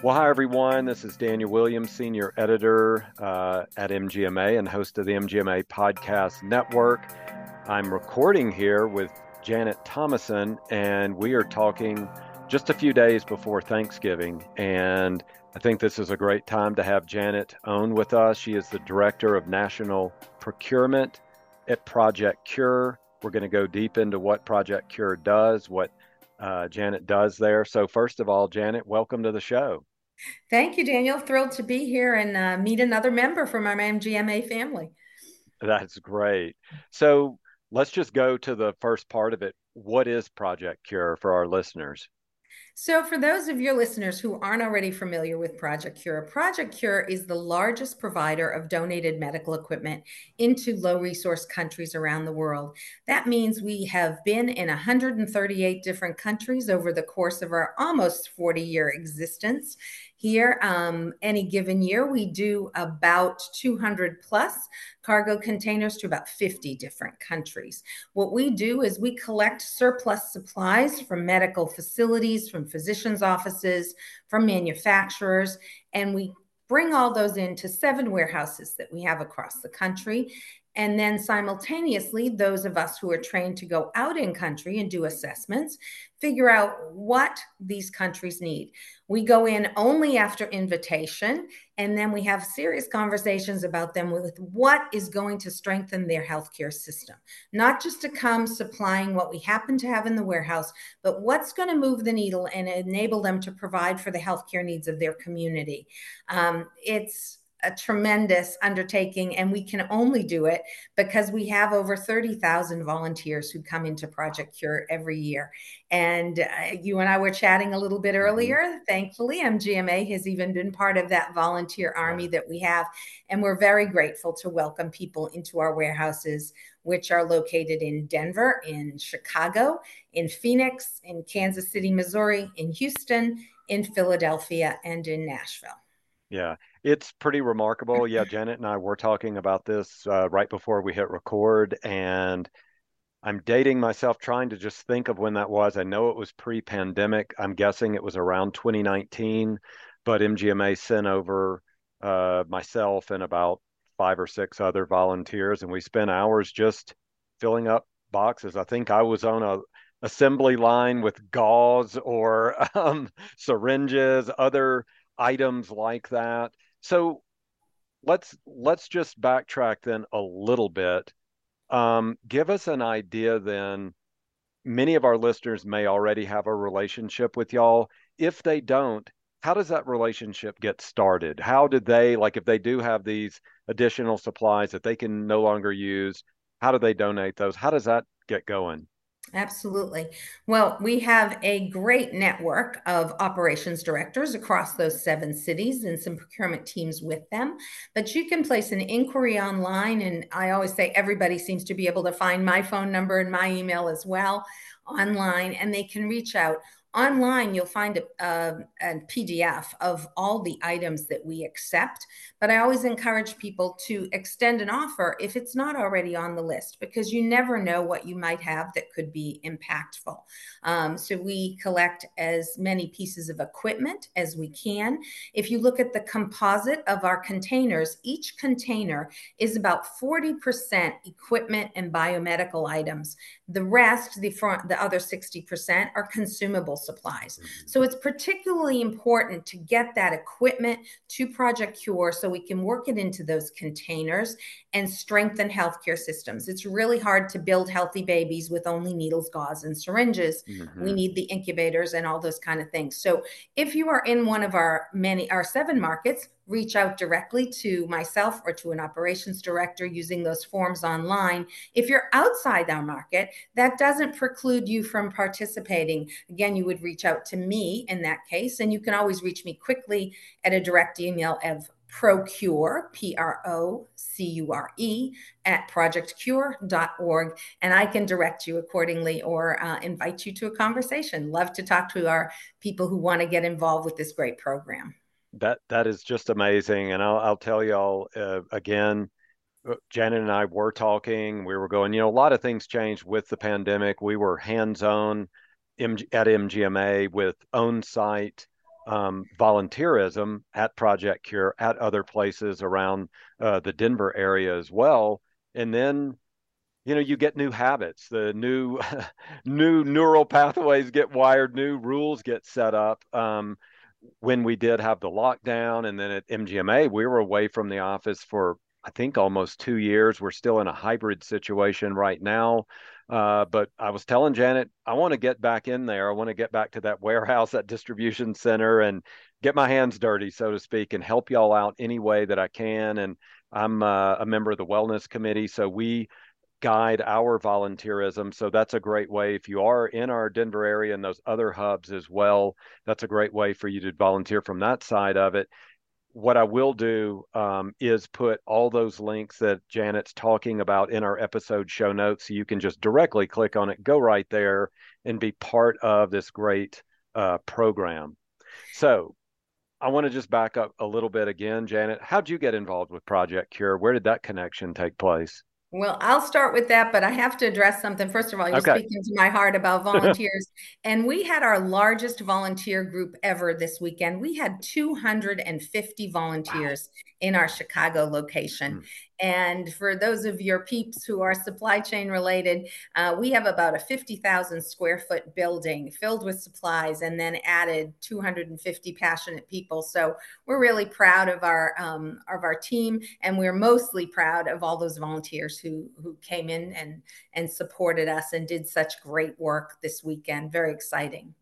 Well, hi, everyone. This is Daniel Williams, Senior Editor uh, at MGMA and host of the MGMA Podcast Network. I'm recording here with Janet Thomason, and we are talking just a few days before Thanksgiving. And I think this is a great time to have Janet on with us. She is the Director of National Procurement at Project Cure. We're going to go deep into what Project Cure does, what uh, Janet does there. So, first of all, Janet, welcome to the show. Thank you, Daniel. Thrilled to be here and uh, meet another member from our MGMA family. That's great. So, let's just go to the first part of it. What is Project Cure for our listeners? So, for those of your listeners who aren't already familiar with Project Cure, Project Cure is the largest provider of donated medical equipment into low resource countries around the world. That means we have been in 138 different countries over the course of our almost 40 year existence here. Um, any given year, we do about 200 plus cargo containers to about 50 different countries. What we do is we collect surplus supplies from medical facilities, from physicians' offices, from manufacturers, and we bring all those into seven warehouses that we have across the country. And then simultaneously, those of us who are trained to go out in country and do assessments figure out what these countries need. We go in only after invitation, and then we have serious conversations about them with what is going to strengthen their healthcare system. Not just to come supplying what we happen to have in the warehouse, but what's going to move the needle and enable them to provide for the healthcare needs of their community. Um, it's a tremendous undertaking, and we can only do it because we have over 30,000 volunteers who come into Project Cure every year. And uh, you and I were chatting a little bit mm-hmm. earlier. Thankfully, MGMA has even been part of that volunteer army that we have. And we're very grateful to welcome people into our warehouses, which are located in Denver, in Chicago, in Phoenix, in Kansas City, Missouri, in Houston, in Philadelphia, and in Nashville. Yeah, it's pretty remarkable. Yeah, Janet and I were talking about this uh, right before we hit record, and I'm dating myself trying to just think of when that was. I know it was pre pandemic. I'm guessing it was around 2019, but MGMA sent over uh, myself and about five or six other volunteers, and we spent hours just filling up boxes. I think I was on a assembly line with gauze or um, syringes, other items like that. So let's let's just backtrack then a little bit. Um, give us an idea then. Many of our listeners may already have a relationship with y'all. If they don't, how does that relationship get started? How did they like if they do have these additional supplies that they can no longer use? How do they donate those? How does that get going? Absolutely. Well, we have a great network of operations directors across those seven cities and some procurement teams with them. But you can place an inquiry online. And I always say everybody seems to be able to find my phone number and my email as well online, and they can reach out online you'll find a, a, a, pdf of all the items that we accept but i always encourage people to extend an offer if it's not already on the list because you never know what you might have that could be impactful. Um, so we collect as many pieces of equipment as we can. If you look at the composite of our containers each container is about 40% equipment and biomedical items. The rest the front the other 60% are consumable supplies. Mm-hmm. So it's particularly important to get that equipment to Project Cure so we can work it into those containers and strengthen healthcare systems. It's really hard to build healthy babies with only needles, gauze, and syringes. Mm-hmm. We need the incubators and all those kind of things. So if you are in one of our many, our seven markets, reach out directly to myself or to an operations director using those forms online. If you're outside our market, that doesn't preclude you from participating. Again, you would reach out to me in that case, and you can always reach me quickly at a direct email of procure, P R O C U R E, at projectcure.org. And I can direct you accordingly or uh, invite you to a conversation. Love to talk to our people who want to get involved with this great program. That that is just amazing, and I'll I'll tell y'all uh, again. Uh, Janet and I were talking. We were going. You know, a lot of things changed with the pandemic. We were hands on at MGMA with own site um, volunteerism at Project Cure at other places around uh, the Denver area as well. And then, you know, you get new habits, the new new neural pathways get wired, new rules get set up. Um, when we did have the lockdown, and then at MGMA, we were away from the office for I think almost two years. We're still in a hybrid situation right now. Uh, but I was telling Janet, I want to get back in there. I want to get back to that warehouse, that distribution center, and get my hands dirty, so to speak, and help y'all out any way that I can. And I'm uh, a member of the wellness committee, so we guide our volunteerism. So that's a great way. If you are in our Denver area and those other hubs as well, that's a great way for you to volunteer from that side of it what I will do um, is put all those links that Janet's talking about in our episode show notes. So you can just directly click on it, go right there, and be part of this great uh, program. So I want to just back up a little bit again, Janet. How'd you get involved with Project Cure? Where did that connection take place? Well, I'll start with that, but I have to address something. First of all, you're okay. speaking to my heart about volunteers. and we had our largest volunteer group ever this weekend. We had 250 volunteers wow. in our Chicago location. Mm. And for those of your peeps who are supply chain related, uh, we have about a 50,000 square foot building filled with supplies and then added 250 passionate people. So we're really proud of our, um, of our team. And we're mostly proud of all those volunteers who, who came in and, and supported us and did such great work this weekend. Very exciting.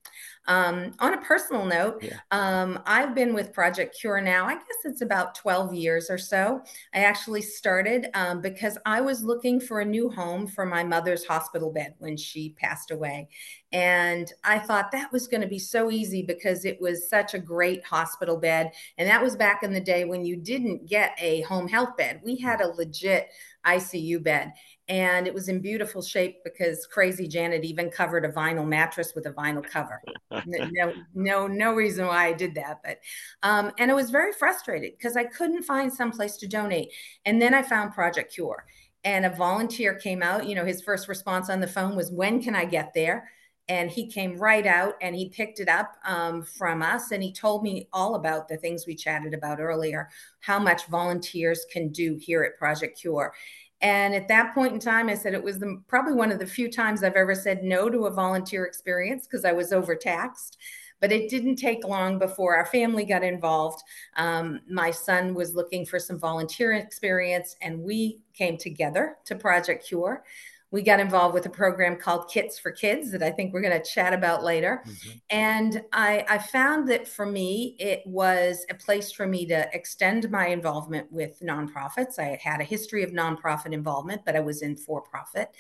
Um, on a personal note, yeah. um, I've been with Project Cure now, I guess it's about 12 years or so. I actually started um, because I was looking for a new home for my mother's hospital bed when she passed away. And I thought that was going to be so easy because it was such a great hospital bed. And that was back in the day when you didn't get a home health bed. We had a legit ICU bed and it was in beautiful shape because crazy Janet even covered a vinyl mattress with a vinyl cover. no, no, no reason why I did that, but um, and I was very frustrated because I couldn't find some place to donate. And then I found Project Cure, and a volunteer came out. You know, his first response on the phone was, "When can I get there?" And he came right out and he picked it up um, from us and he told me all about the things we chatted about earlier, how much volunteers can do here at Project Cure and at that point in time, I said it was the, probably one of the few times I've ever said no to a volunteer experience because I was overtaxed. But it didn't take long before our family got involved. Um, my son was looking for some volunteer experience, and we came together to Project Cure we got involved with a program called Kits for Kids that I think we're going to chat about later. Mm-hmm. And I, I, found that for me, it was a place for me to extend my involvement with nonprofits. I had a history of nonprofit involvement, but I was in for profit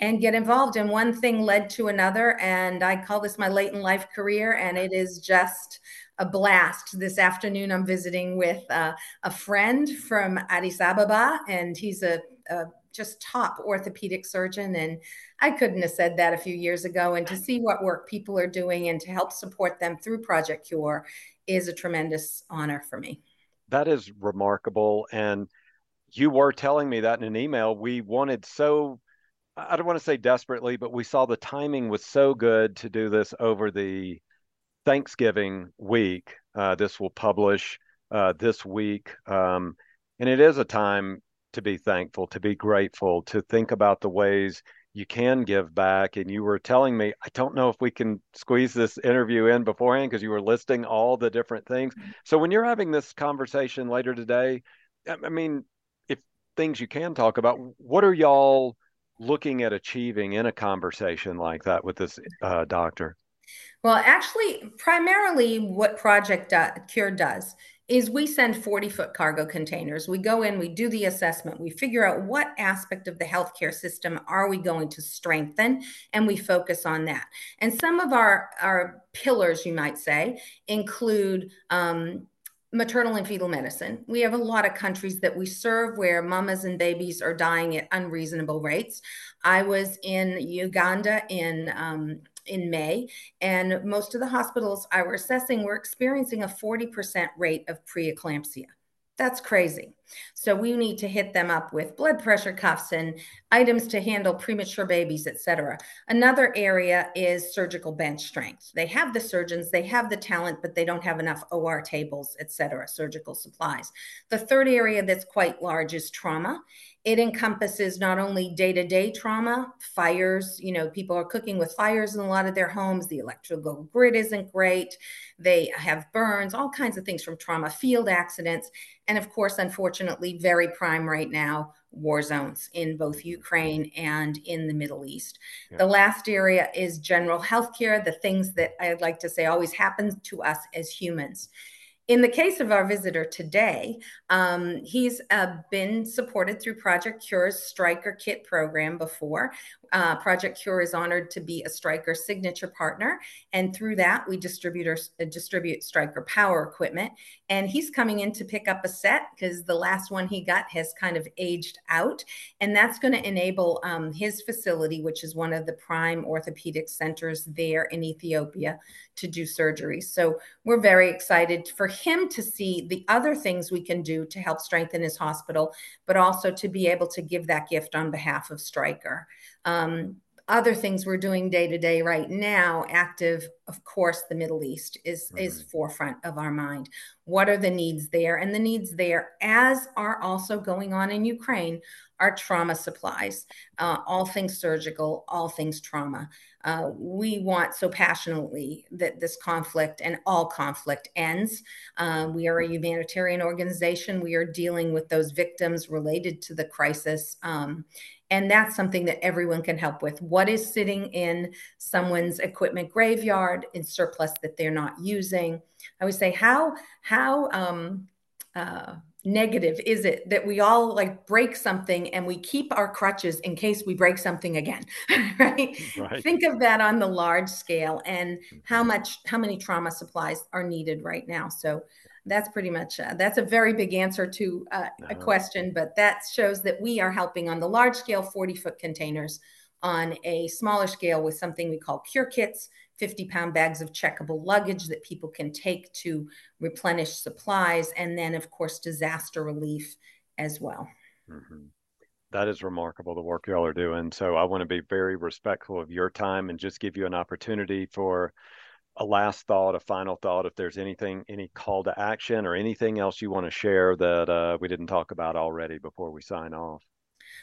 and get involved. And one thing led to another. And I call this my late in life career. And it is just a blast. This afternoon, I'm visiting with uh, a friend from Addis Ababa, and he's a, a just top orthopedic surgeon. And I couldn't have said that a few years ago. And to see what work people are doing and to help support them through Project Cure is a tremendous honor for me. That is remarkable. And you were telling me that in an email. We wanted so, I don't want to say desperately, but we saw the timing was so good to do this over the Thanksgiving week. Uh, this will publish uh, this week. Um, and it is a time to be thankful, to be grateful, to think about the ways you can give back. And you were telling me, I don't know if we can squeeze this interview in beforehand because you were listing all the different things. Mm-hmm. So when you're having this conversation later today, I mean, if things you can talk about, what are y'all looking at achieving in a conversation like that with this uh, doctor? Well, actually, primarily what Project Cure does is we send 40 foot cargo containers. We go in, we do the assessment, we figure out what aspect of the healthcare system are we going to strengthen, and we focus on that. And some of our, our pillars, you might say, include um, maternal and fetal medicine. We have a lot of countries that we serve where mamas and babies are dying at unreasonable rates. I was in Uganda in um, in May, and most of the hospitals I were assessing were experiencing a 40% rate of preeclampsia. That's crazy. So we need to hit them up with blood pressure cuffs and items to handle premature babies, et cetera. Another area is surgical bench strength. They have the surgeons, they have the talent, but they don't have enough OR tables, et cetera, surgical supplies. The third area that's quite large is trauma it encompasses not only day-to-day trauma fires you know people are cooking with fires in a lot of their homes the electrical grid isn't great they have burns all kinds of things from trauma field accidents and of course unfortunately very prime right now war zones in both ukraine and in the middle east yeah. the last area is general health care the things that i'd like to say always happen to us as humans in the case of our visitor today, um, he's uh, been supported through Project Cure's Stryker Kit program before. Uh, Project Cure is honored to be a Stryker signature partner, and through that, we distribute our, uh, distribute Stryker power equipment. And he's coming in to pick up a set because the last one he got has kind of aged out, and that's going to enable um, his facility, which is one of the prime orthopedic centers there in Ethiopia, to do surgery. So we're very excited for him to see the other things we can do to help strengthen his hospital, but also to be able to give that gift on behalf of Stryker. Um, other things we're doing day to day right now active of course the middle east is mm-hmm. is forefront of our mind what are the needs there and the needs there as are also going on in ukraine are trauma supplies uh, all things surgical all things trauma uh, we want so passionately that this conflict and all conflict ends. Uh, we are a humanitarian organization. We are dealing with those victims related to the crisis. Um, and that's something that everyone can help with. What is sitting in someone's equipment graveyard in surplus that they're not using? I would say, how, how, um, uh, negative is it that we all like break something and we keep our crutches in case we break something again right? right? think of that on the large scale and how mm-hmm. much how many trauma supplies are needed right now so that's pretty much uh, that's a very big answer to uh, a uh-huh. question but that shows that we are helping on the large scale 40 foot containers on a smaller scale with something we call cure kits 50 pound bags of checkable luggage that people can take to replenish supplies, and then, of course, disaster relief as well. Mm-hmm. That is remarkable, the work y'all are doing. So I want to be very respectful of your time and just give you an opportunity for a last thought, a final thought, if there's anything, any call to action or anything else you want to share that uh, we didn't talk about already before we sign off.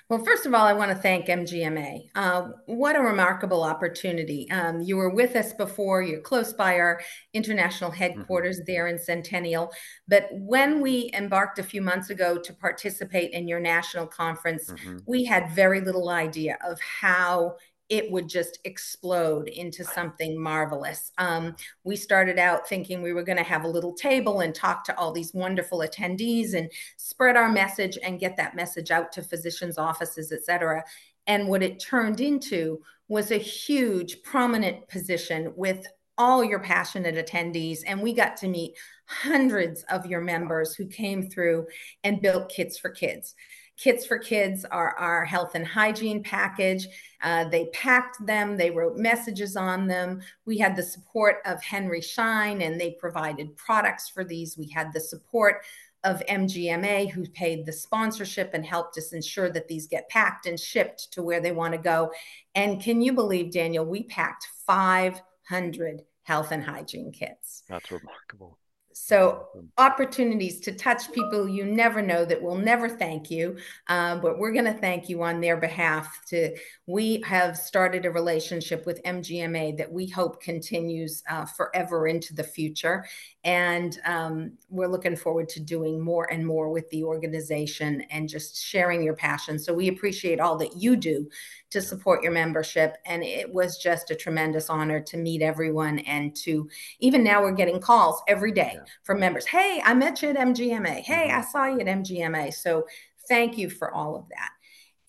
Well, first of all, I want to thank MGMA. Uh, what a remarkable opportunity. Um, you were with us before, you're close by our international headquarters mm-hmm. there in Centennial. But when we embarked a few months ago to participate in your national conference, mm-hmm. we had very little idea of how it would just explode into something marvelous. Um, we started out thinking we were going to have a little table and talk to all these wonderful attendees and spread our message and get that message out to physicians' offices, et cetera. And what it turned into was a huge, prominent position with all your passionate attendees. And we got to meet hundreds of your members who came through and built kits for kids. Kits for Kids are our health and hygiene package. Uh, they packed them, they wrote messages on them. We had the support of Henry Schein, and they provided products for these. We had the support of MGMA, who paid the sponsorship and helped us ensure that these get packed and shipped to where they want to go. And can you believe, Daniel, we packed 500 health and hygiene kits. That's remarkable. So, opportunities to touch people you never know that will never thank you, uh, but we're going to thank you on their behalf. To we have started a relationship with MGMA that we hope continues uh, forever into the future, and um, we're looking forward to doing more and more with the organization and just sharing your passion. So we appreciate all that you do to support your membership. And it was just a tremendous honor to meet everyone and to even now we're getting calls every day. From members. Hey, I met you at MGMA. Hey, mm-hmm. I saw you at MGMA. So thank you for all of that.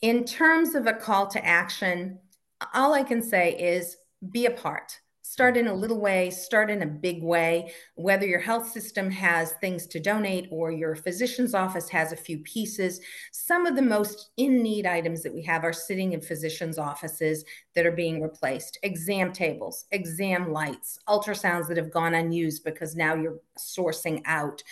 In terms of a call to action, all I can say is be a part start in a little way, start in a big way, whether your health system has things to donate or your physician's office has a few pieces. Some of the most in need items that we have are sitting in physician's offices that are being replaced exam tables, exam lights, ultrasounds that have gone unused because now you're sourcing out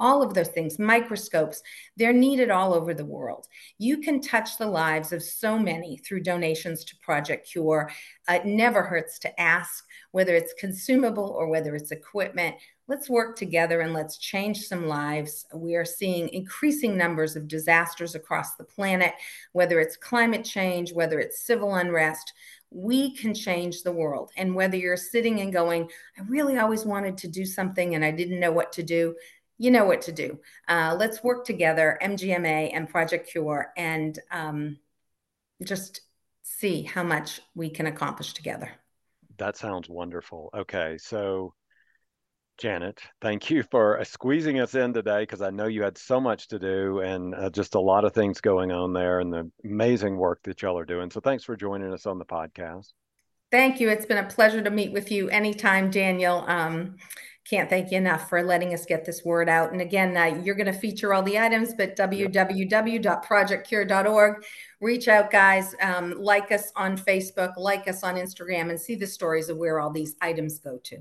all of those things, microscopes, they're needed all over the world. You can touch the lives of so many through donations to Project Cure. It never hurts to ask whether it's consumable or whether it's equipment. Let's work together and let's change some lives. We are seeing increasing numbers of disasters across the planet, whether it's climate change, whether it's civil unrest we can change the world. And whether you're sitting and going, I really always wanted to do something and I didn't know what to do, you know what to do. Uh, let's work together, MGMA and Project Cure, and um, just see how much we can accomplish together. That sounds wonderful. Okay, so Janet, thank you for uh, squeezing us in today because I know you had so much to do and uh, just a lot of things going on there and the amazing work that y'all are doing. So thanks for joining us on the podcast. Thank you. It's been a pleasure to meet with you anytime, Daniel. Um, can't thank you enough for letting us get this word out. And again, uh, you're going to feature all the items, but www.projectcure.org. Reach out, guys. Um, like us on Facebook, like us on Instagram, and see the stories of where all these items go to.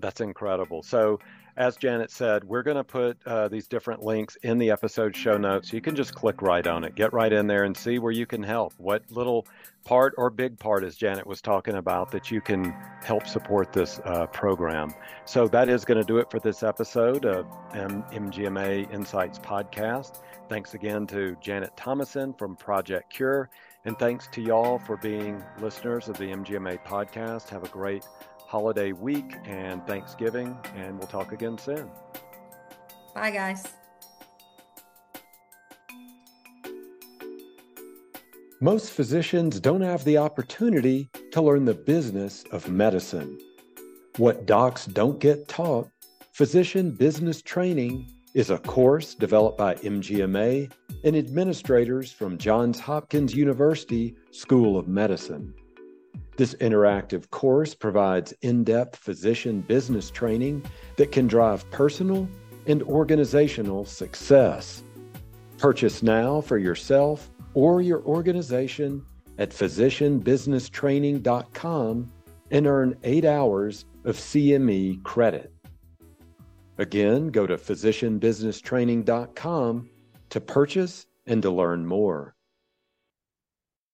That's incredible. So, as Janet said, we're going to put uh, these different links in the episode show notes. You can just click right on it, get right in there, and see where you can help. What little part or big part, as Janet was talking about, that you can help support this uh, program. So, that is going to do it for this episode of MGMA Insights podcast. Thanks again to Janet Thomason from Project Cure. And thanks to y'all for being listeners of the MGMA podcast. Have a great holiday week and Thanksgiving, and we'll talk again soon. Bye, guys. Most physicians don't have the opportunity to learn the business of medicine. What docs don't get taught, physician business training is a course developed by MGMA and administrators from Johns Hopkins University School of Medicine. This interactive course provides in depth physician business training that can drive personal and organizational success. Purchase now for yourself or your organization at physicianbusinesstraining.com and earn eight hours of CME credit. Again, go to physicianbusinesstraining.com to purchase and to learn more.